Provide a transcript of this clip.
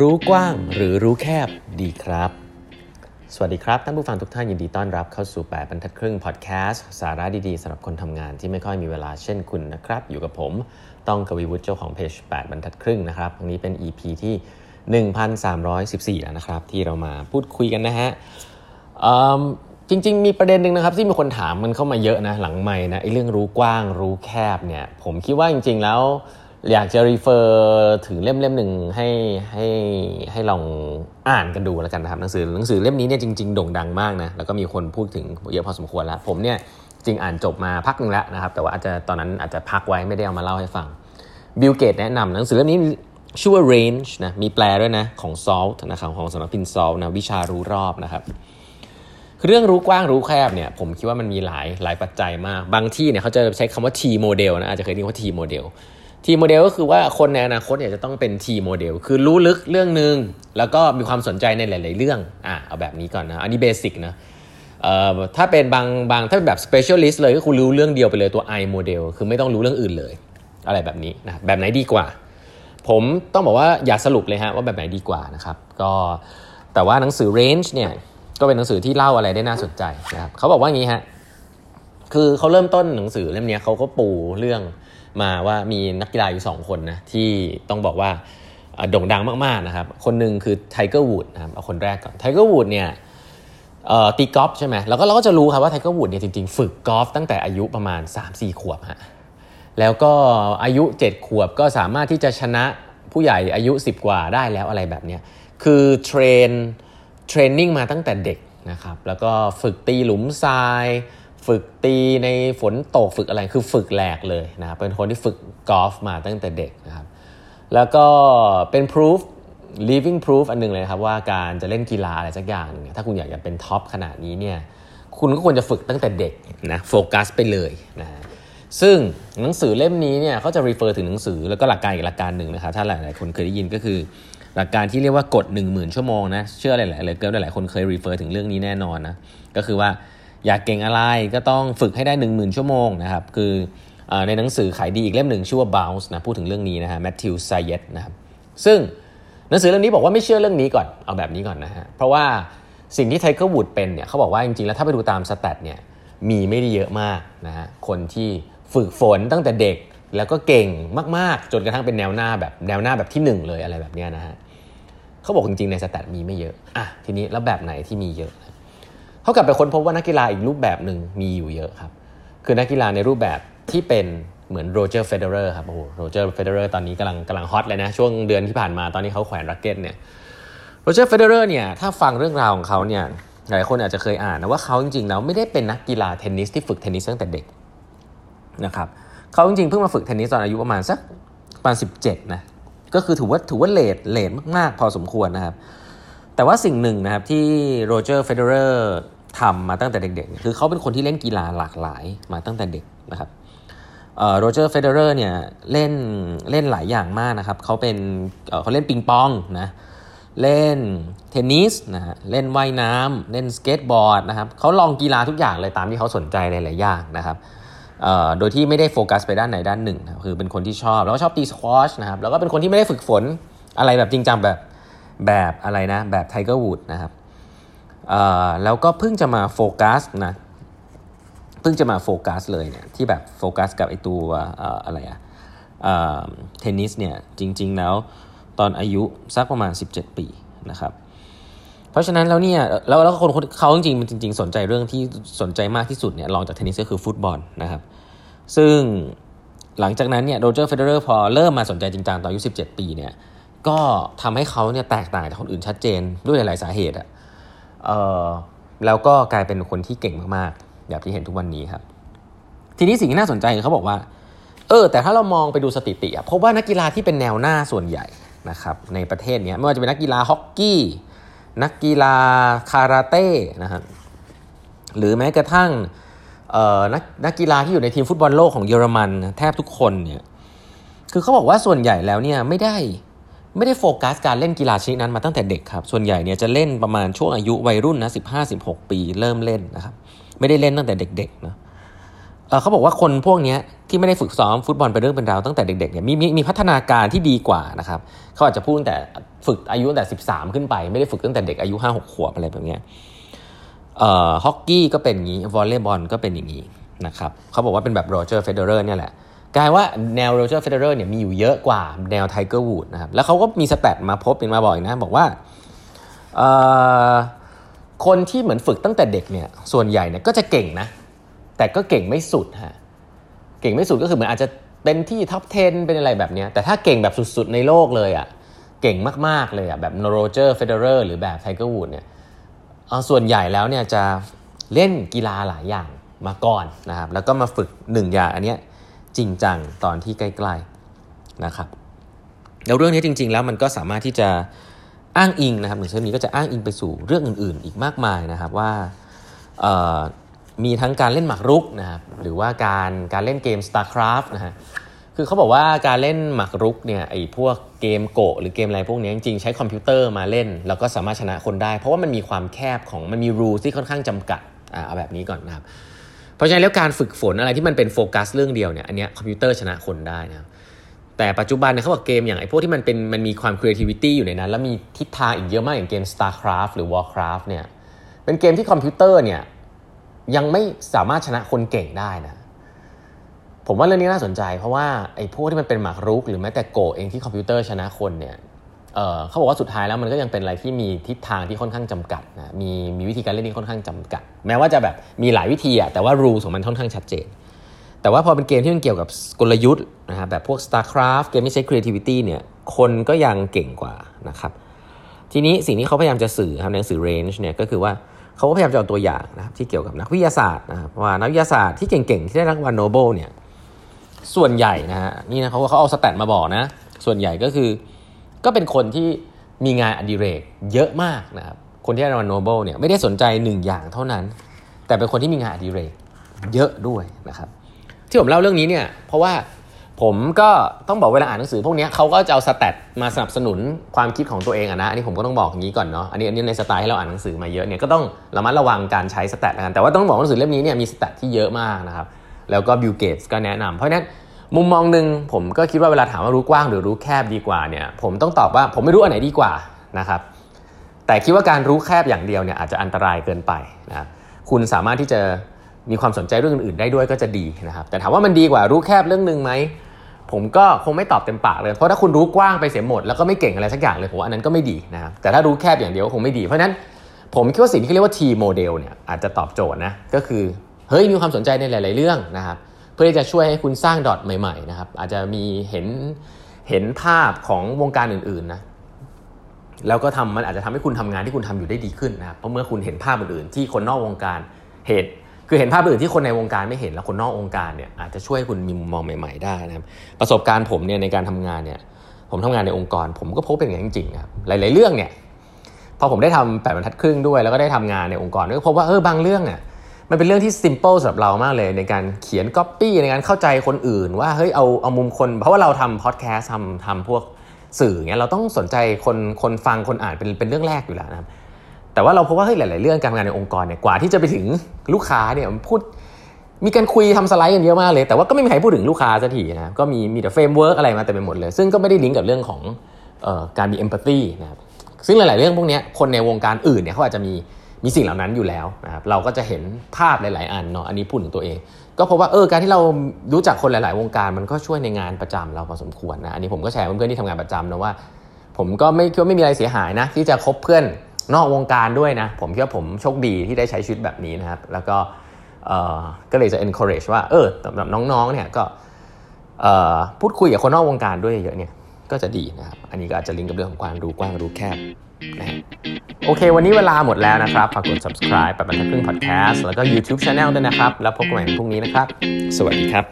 รู้กว้างหรือรู้แคบดีครับ สวัสดีครับ ท่านผู้ฟังทุกท่านยินดีต้อนรับเข้าสู่ 8 บรรทัดครึ่งพอดแคสต์สาระดีๆสำหรับคนทำงานที่ไม่ค่อยมีเวลาเช่นคุณนะครับ อยู่กับผม ต้องกวีวุฒิเจ้าของเพจ 8 บรรทัดครึ่งนะครับวันนี้เป็น EP ที่ 1314 แล้วนะครับ ที่เรามาพูดคุยกันนะฮะจริง ๆ มีประเด็นหนึ่งนะครับที่มีคนถามมันเข้ามาเยอะนะหลังใหม่นะไอ้เรื่องรู้กว้างรู้แคบเนี่ยผมคิดว่าจริง ๆ แล้ว อยากจะ refer ถึงเล่มเล่มหนึ่งให้ให้ให้ลองอ่านกันดูแล้วกันนะครับหนังสือหนังสือเล่มนี้เนี่ยจริงๆโด่งดังมากนะแล้วก็มีคนพูดถึงเยอะพอสมควรแล้ว ผมเนี่ยจริงอ่านจบมาพักหนึ่งแล้วนะครับแต่ว่าอาจจะตอนนั้นอาจจะพักไว้ไม่ได้เอามาเล่าให้ฟังบิลเกตส์แนะนำหนังสือเล่มนี้ชื่อว่า range นะมีแปลด้วยนะของ salt นะครับของสำนักพิมพ์ salt นะวิชารู้รอบนะครับเรื่องรู้กว้างรู้แคบเนี่ยผมคิดว่ามันมีหลายหลายปัจจัยมาก บางที่เนี่ยเขาจะใช้คำว่า T โมเดลนะอาจจะเคยได้ยินว่า T model T model ก็คือว่าคนในอนาคตเนี่ยจะต้องเป็น T model คือรู้ลึกเรื่องหนึ่งแล้วก็มีความสนใจในหลาย ๆ เรื่องอะเอาแบบนี้ก่อนนะ อันนี้ basic นะเอ่อถ้าเป็นบางบางถ้าเป็นแบบ specialist เลยก็คุณรู้เรื่องเดียวไปเลยตัว I โมเดลคือไม่ต้องรู้เรื่องอื่นเลย อะไรแบบนี้นะแบบไหนดีกว่า ผมต้องบอกว่าอย่าสรุปเลยฮะว่าแบบไหนดีกว่านะครับก็แต่ว่าหนังสือ range เนี่ยก็เป็นหนังสือที่เล่าอะไรได้น่าสนใจนะครับเขาบอกว่างี้ฮะคือเขาเริ่มต้นหนังสือเล่มนี้เขาก็ปูเรื่อง มาว่ามีนักกีฬาอยู่2คนนะที่ต้องบอกว่าโด่งดังมากๆนะครับ คนหนึ่งคือไทเกอร์วูดนะครับเอาคนแรกก่อนไทเกอร์วูดเนี่ยตีกอล์ฟใช่ไหมแล้วก็เราก็จะรู้ครับว่าไทเกอร์วูดเนี่ยจริงๆ ฝึกกอล์ฟตั้งแต่อายุประมาณ 3-4 ขวบฮะแล้วก็อายุ 7 ขวบก็สามารถที่จะชนะผู้ใหญ่อายุ 10 กว่าได้แล้วอะไรแบบนี้คือ train training มาตั้งแต่เด็กนะครับแล้วก็ฝึกตีหลุมทราย ฝึกตีในฝนตกฝึกอะไรคือฝึกแหลกเลยนะครับเป็นคนที่ฝึกกอล์ฟมาตั้งแต่เด็กนะครับแล้วก็เป็น proof living proof อันนึงเลยครับว่าการจะเล่นกีฬาอะไรสักอย่าง ถ้าคุณอยากจะเป็น top ขนาดนี้เนี่ยคุณก็ควรจะฝึกตั้งแต่เด็กนะโฟกัสไปเลยนะซึ่งหนังสือเล่มนี้เนี่ยเขาจะ refer ถึงหนังสือแล้วก็หลักการอีกหลักการหนึ่งนะครับถ้าหลายๆคนเคยได้ยินก็คือ หลักการที่เรียกว่ากฎ 1 0,000 ชั่วโมงนะเชื่อหลายๆเลยเกินหลายๆคนเคย refer ถึงเรื่องนี้แน่นอนนะก็คือว่า อยากเก่งอะไรก็ต้องฝึกให้ได้ 1 0,000 ชั่วโมงนะครับ คือในหนังสือขายดีอีกเล่มหนึ่งชื่อว่า Bounce นะพูดถึงเรื่องนี้นะฮะ Matthew Syed นะครับซึ่งหนังสือเล่มนี้บอกว่าไม่เชื่อเรื่องนี้ก่อนเอาแบบนี้ก่อนนะฮะเพราะว่าสิ่งที่ไทเกอร์วูดเป็นเนี่ยเขาบอกว่าจริงๆแล้วถ้าไปดูตาม stat เนี่ยมีไม่ได้เยอะมากนะฮะคนที่ฝึกฝนตั้งแต่เด็กแล้วก็เก่งมากๆ จนกระทั่งเป็นแนวหน้าแบบแนวหน้าแบบที่ 1 เลยอะไรแบบนี้นะฮะเขาบอกจริงๆใน stat มีไม่เยอะอะทีนี้แล้วแบบไหนที่มีเยอะ เขากลับไปค้นพบว่านักกีฬาอีกรูปแบบหนึ่งมีอยู่เยอะครับ คือนักกีฬาในรูปแบบที่เป็นเหมือนโรเจอร์เฟเดอเรอร์ครับโอ้โหโรเจอร์เฟเดอเรอร์ตอนนี้กำลังกำลัง hot เลยนะ ช่วงเดือนที่ผ่านมาตอนนี้เขาแขวนรักเก็ตเนี่ยโรเจอร์เฟเดอเรอร์เนี่ยถ้าฟังเรื่องราวของเขาเนี่ยหลายคนอาจจะเคยอ่านนะว่าเขาจริงๆแล้วไม่ได้เป็นนักกีฬาเทนนิสที่ฝึกเทนนิสตั้งแต่เด็กนะครับเขาจริงๆเพิ่งมาฝึกเทนนิสตอนอายุประมาณสักประมาณสิบเจ็ดนะก็คือถือว่าถือว่า late late มากๆ พอสมควรนะครับ แต่ว่าสิ่งหนึ่งนะครับที่โรเจอร์เฟเดอเรอร์ทำมาตั้งแต่เด็กๆ คือเขาเป็นคนที่เล่นกีฬาหลากหลายมาตั้งแต่เด็กนะครับโรเจอร์เฟเดอเรอร์เนี่ยเล่นเล่นหลายอย่างมากนะครับเขาเป็นเขาเล่นปิงปองนะเล่นเทนนิสนะฮะเล่นว่ายน้ำเล่นสเก็ตบอร์ดนะครับเขาลองกีฬาทุกอย่างเลยตามที่เขาสนใจหลายๆอย่างนะครับโดยที่ไม่ได้โฟกัสไปด้านไหนด้านหนึ่งนะคือเป็นคนที่ชอบ แล้วก็ชอบตีสควอชนะครับแล้วก็เป็นคนที่ไม่ได้ฝึกฝนอะไรแบบจริงจังแบบ แบบอะไรนะแบบไทเกอร์วูดนะครับแล้วก็เพิ่งจะมาโฟกัสนะเพิ่งจะมาโฟกัสเลยเนี่ยที่แบบโฟกัสกับไอตัวอะไรอะเทนนิสเนี่ยจริง ๆ แล้วตอนอายุสักประมาณ 17 ปีนะครับเพราะฉะนั้นแล้วเนี่ยแล้วแล้วคนเขาจริงๆจริง ๆ สนใจเรื่องที่สนใจมากที่สุดเนี่ยรองจากเทนนิสก็คือฟุตบอลนะครับซึ่งหลังจากนั้นเนี่ยโรเจอร์เฟเดอเรอร์พอเริ่มมาสนใจจริงจังตอนอายุ 17 ปีเนี่ย ก็ทำให้เขาเนี่ยแตกต่างจากคนอื่นชัดเจนด้วยหลายสาเหตุอะเออแล้วก็กลายเป็นคนที่เก่งมากๆแบบที่เห็นทุกวันนี้ครับ ทีนี้สิ่งที่น่าสนใจคือเขาบอกว่า เออ แต่ถ้าเรามองไปดูสถิติอะพบว่านักกีฬาที่เป็นแนวหน้าส่วนใหญ่นะครับในประเทศนี้ไม่ว่าจะเป็นนักกีฬาฮอกกี้ นักกีฬาคาราเต้นะครับหรือแม้กระทั่งนักนักกีฬาที่อยู่ในทีมฟุตบอลโลกของเยอรมัน แทบทุกคนเนี่ยคือเขาบอกว่าส่วนใหญ่แล้วเนี่ยไม่ได้ ไม่ได้โฟกัสการเล่นกีฬาชนิดนั้นมาตั้งแต่เด็กครับ ส่วนใหญ่เนี่ยจะเล่นประมาณช่วงอายุวัยรุ่นนะสิบห้าสิบหกปีเริ่มเล่นนะครับ ไม่ได้เล่นตั้งแต่เด็กๆนะเขาบอกว่าคนพวกนี้ที่ไม่ได้ฝึกซ้อมฟุตบอลเป็นเรื่องเป็นราวตั้งแต่เด็กๆเนี่ยมีมีมีพัฒนาการที่ดีกว่านะครับเขาอาจจะพูดตั้งแต่ฝึกอายุตั้งแต่ 13 ขึ้นไป ไม่ได้ฝึกตั้งแต่เด็กอายุ 5-6 ขวบอะไรแบบนี้เอ่อฮอกกี้ก็เป็นอย่างนี้วอลเลย์บอลก็เป็นอย่างนี้นะครับเขาบอกว่าเป็นแบบโรเจอร์เฟเดอเรอร์เนี่ยแหละ กลายว่าแนวโรเจอร์เฟเดอเรอร์เนี่ยมีอยู่เยอะกว่าแนวไทเกอร์วูดนะครับแล้วเขาก็มี stat มาพบเป็นมาบอกนะ บอกว่าคนที่เหมือนฝึกตั้งแต่เด็กเนี่ยส่วนใหญ่เนี่ยก็จะเก่งนะ แต่ก็เก่งไม่สุดฮะเก่งไม่สุดก็คือเหมือนอาจจะเป็นที่ top 10 เป็นอะไรแบบนี้แต่ถ้าเก่งแบบสุดๆในโลกเลยอะ่ะเก่งมากๆเลยอะ่ะแบบโรเจอร์เฟเดอเรอร์หรือแบบไทเกอร์วูดเนี่ยส่วนใหญ่แล้วเนี่ยจะเล่นกีฬาหลายอย่างมาก่อนนะครับแล้วก็มาฝึกหนึ่งอย่างอันเนี้ย จริงจังตอนที่ใกล้ๆนะครับแล้วเรื่องนี้จริง ๆ แล้วมันก็สามารถที่จะอ้างอิงนะครับหนึ่งเช่นนี้ก็จะอ้างอิงไปสู่เรื่องอื่น ๆ อีกมากมายนะครับว่ามีทั้งการเล่นหมากรุกนะครับหรือว่าการการเล่นเกม StarCraft นะฮะคือเขาบอกว่าการเล่นหมากรุกเนี่ยไอ้พวกเกมโกะหรือเกมอะไรพวกนี้จริงๆใช้คอมพิวเตอร์มาเล่น แล้วก็สามารถชนะคนได้ เพราะว่ามันมีความแคบของมันมี rule ที่ค่อนข้างจำกัดอ่าเอาแบบนี้ก่อนนะครับ เพราะฉะนั้นแล้วการฝึกฝนอะไรที่มันเป็นโฟกัสเรื่องเดียวเนี่ยอันเนี้ยคอมพิวเตอร์ชนะคนได้นะครับแต่ปัจจุบันเนี่ยเขาบอกเกมอย่างไอ้พวกที่มันเป็นมันมีความ creativity อยู่ในนั้น แล้วมีทิศทางอีกเยอะมากอย่างเกม StarCraft หรือ Warcraft เนี่ยเป็นเกมที่คอมพิวเตอร์เนี่ยยังไม่สามารถชนะคนเก่งได้นะผมว่าเรื่องนี้น่าสนใจ เพราะว่าไอ้พวกที่มันเป็นหมากรุก หรือแม้แต่โกเองที่คอมพิวเตอร์ชนะคนเนี่ย เเขาบอกว่าสุดท้ายแล้วมันก็ยังเป็นอะไรที่มีทิศทางที่ค่อนข้างจำกัดนะมีมีวิธีการเล่นที่ค่อนข้างจำกัด แม้ว่าจะแบบมีหลายวิธีอะแต่ว่ารูของมันค่อนข้างชัดเจน แต่ว่าพอเป็นเกมที่มันเกี่ยวกับกลยุทธ์นะฮะแบบพวก StarCraft เกมที่ใช้ creativity เนี่ยคนก็ยังเก่งกว่านะครับทีนี้สิ่งที่เขาพยายามจะสื่อครับในหนังสือ range เนี่ยก็คือว่าเขาก็พยายามจะเอาตัวอย่างนะครับที่เกี่ยวกับนักวิทยาศาสตร์นะครับว่านักวิทยาศาสตร์ที่เก่งๆที่ได้รางวัลโนเบลเนี่ยส่วนใหญ่นะฮะนี่นะเขาเขาเอา stat มาบอกนะส่วนใหญ่ก็คือ ก็เป็นคนที่มีงานอดิเรกเยอะมากนะครับ คนที่ได้รางวัลโนเบลเนี่ยไม่ได้สนใจหนึ่งอย่างเท่านั้น แต่เป็นคนที่มีงานอดิเรกเยอะด้วยนะครับ ที่ผมเล่าเรื่องนี้เนี่ยเพราะว่าผมก็ต้องบอกเวลาอ่านหนังสือพวกนี้เขาก็จะเอา stat มาสนับสนุนความคิดของตัวเองอะนะอันนี้ผมก็ต้องบอกอย่างนี้ก่อนเนาะอันนี้อันนี้ในสไตล์ให้เราอ่านหนังสือมาเยอะเนี่ยก็ต้องระมัดระวังการใช้ stat กันแต่ว่าต้องบอกหนังสือเล่มนี้เนี่ยมี stat ที่เยอะมากนะครับแล้วก็บิลเกตส์ก็แนะนำเพราะนั้น มุมมองหนึ่งผมก็คิดว่าเวลาถามว่ารู้กว้างหรือรู้แคบดีกว่าเนี่ยผมต้องตอบว่าผมไม่รู้อันไหนดีกว่านะครับแต่คิดว่าการรู้แคบอย่างเดียวเนี่ยอาจจะอันตรายเกินไปนะคุณสามารถที่จะมีความสนใจเรื่องอื่นๆได้ด้วยก็จะดีนะครับแต่ถามว่ามันดีกว่ารู้แคบเรื่องหนึ่งไหมผมก็คงไม่ตอบเต็มปากเลยเพราะถ้าคุณรู้กว้างไปเสียหมดแล้วก็ไม่เก่งอะไรสักอย่างเลยผมว่าอันนั้นก็ไม่ดีนะครับแต่ถ้ารู้แคบอย่างเดียวคงไม่ดีเพราะนั้นผมคิดว่าสิ่งที่เรียกว่า T โมเดลเนี่ยอาจจะตอบโจทย์นะก็คือเฮ้ยมีความสนใจในหลาย ๆ เรื่องนะครับ พื่อที่จะช่วยให้คุณสร้างดอทใหม่ๆนะครับ อาจจะมีเห็นเห็นภาพของวงการอื่นๆนะแล้วก็ทำมันอาจจะทำให้คุณทำงานที่คุณทำอยู่ได้ดีขึ้นนะครับเพราะเมื่อคุณเห็นภาพอื่นๆที่คนนอกวงการเห็นคือเห็นภาพอื่นที่คนในวงการไม่เห็นแล้วคนนอกวงการเนี่ยอาจจะช่วยคุณมีมุมมองใหม่ ๆได้นะครับประสบการณ์ผมเนี่ยในการทำงานเนี่ยผมทำงานในองค์กร ผมก็พบเป็นอย่างนี้จริงๆครับหลาย ๆเรื่องเนี่ยพอผมได้ทำแปดบรรทัดครึ่งด้วยแล้วก็ได้ทำงานในองค์กรก็พบว่าเออบางเรื่องเนี่ย มันเป็นเรื่องที่ซิมเปิลสำหรับเรามากเลยในการเขียนก๊อปปี้ในการเข้าใจคนอื่น ว่าเฮ้ยเอาเอามุมคน เพราะว่าเราทำพอดแคสต์ทำทำพวกสื่อเงี้ยเราต้องสนใจคนคนฟังคนอ่านเป็นเป็นเรื่องแรกอยู่แล้วนะครับแต่ว่าเราพบว่าเฮ้ยหลาย ๆ เรื่องการงานในองค์กรเนี่ยกว่าที่จะไปถึงลูกค้าเนี่ยพูดมีการคุยทำสไลด์กันเยอะมากเลย แต่ว่าก็ไม่มีใครพูดถึงลูกค้าสักทีนะก็มีมีแต่ framework อะไรมาเต็มไปหมดเลย ซึ่งก็ไม่ได้ลิงก์กับเรื่องของเออการมี empathy นะครับซึ่งหลาย ๆ เรื่องพวกนี้คนในวงการอื่นเนี่ยเขาอาจจะมี มีสิ่งเหล่านั้นอยู่แล้วนะครับเราก็จะเห็นภาพหลาย ๆ อันเนาะอันนี้พูดถึงตัวเอง ก็พบว่าเออการที่เรารู้จักคนหลาย ๆ วงการมันก็ช่วยในงานประจำเราพอสมควรนะอันนี้ผมก็แชร์เพื่อนๆที่ทำงานประจำนะว่า ผมก็ไม่คิดว่าไม่มีอะไรเสียหายนะ ที่จะคบเพื่อนนอกวงการด้วยนะ ผมคิดว่าผมโชคดีที่ได้ใช้ชีวิตแบบนี้นะครับ แล้วก็ก็เลยจะ encourage ว่าเออสำหรับน้อง ๆ เนี่ยก็พูดคุยกับคนนอกวงการด้วยเยอะเนี่ยก็จะดีนะครับ อันนี้ก็อาจจะลิงก์กับเรื่องของความรู้กว้างรู้แคบ โอเค วันนี้เวลาหมดแล้วนะครับ ฝากกด subscribe ไปบรรทัดครึ่ง podcast แล้วก็ YouTube Channel ด้วยนะครับ แล้วพบกันใหม่พรุ่งนี้นะครับ สวัสดีครับ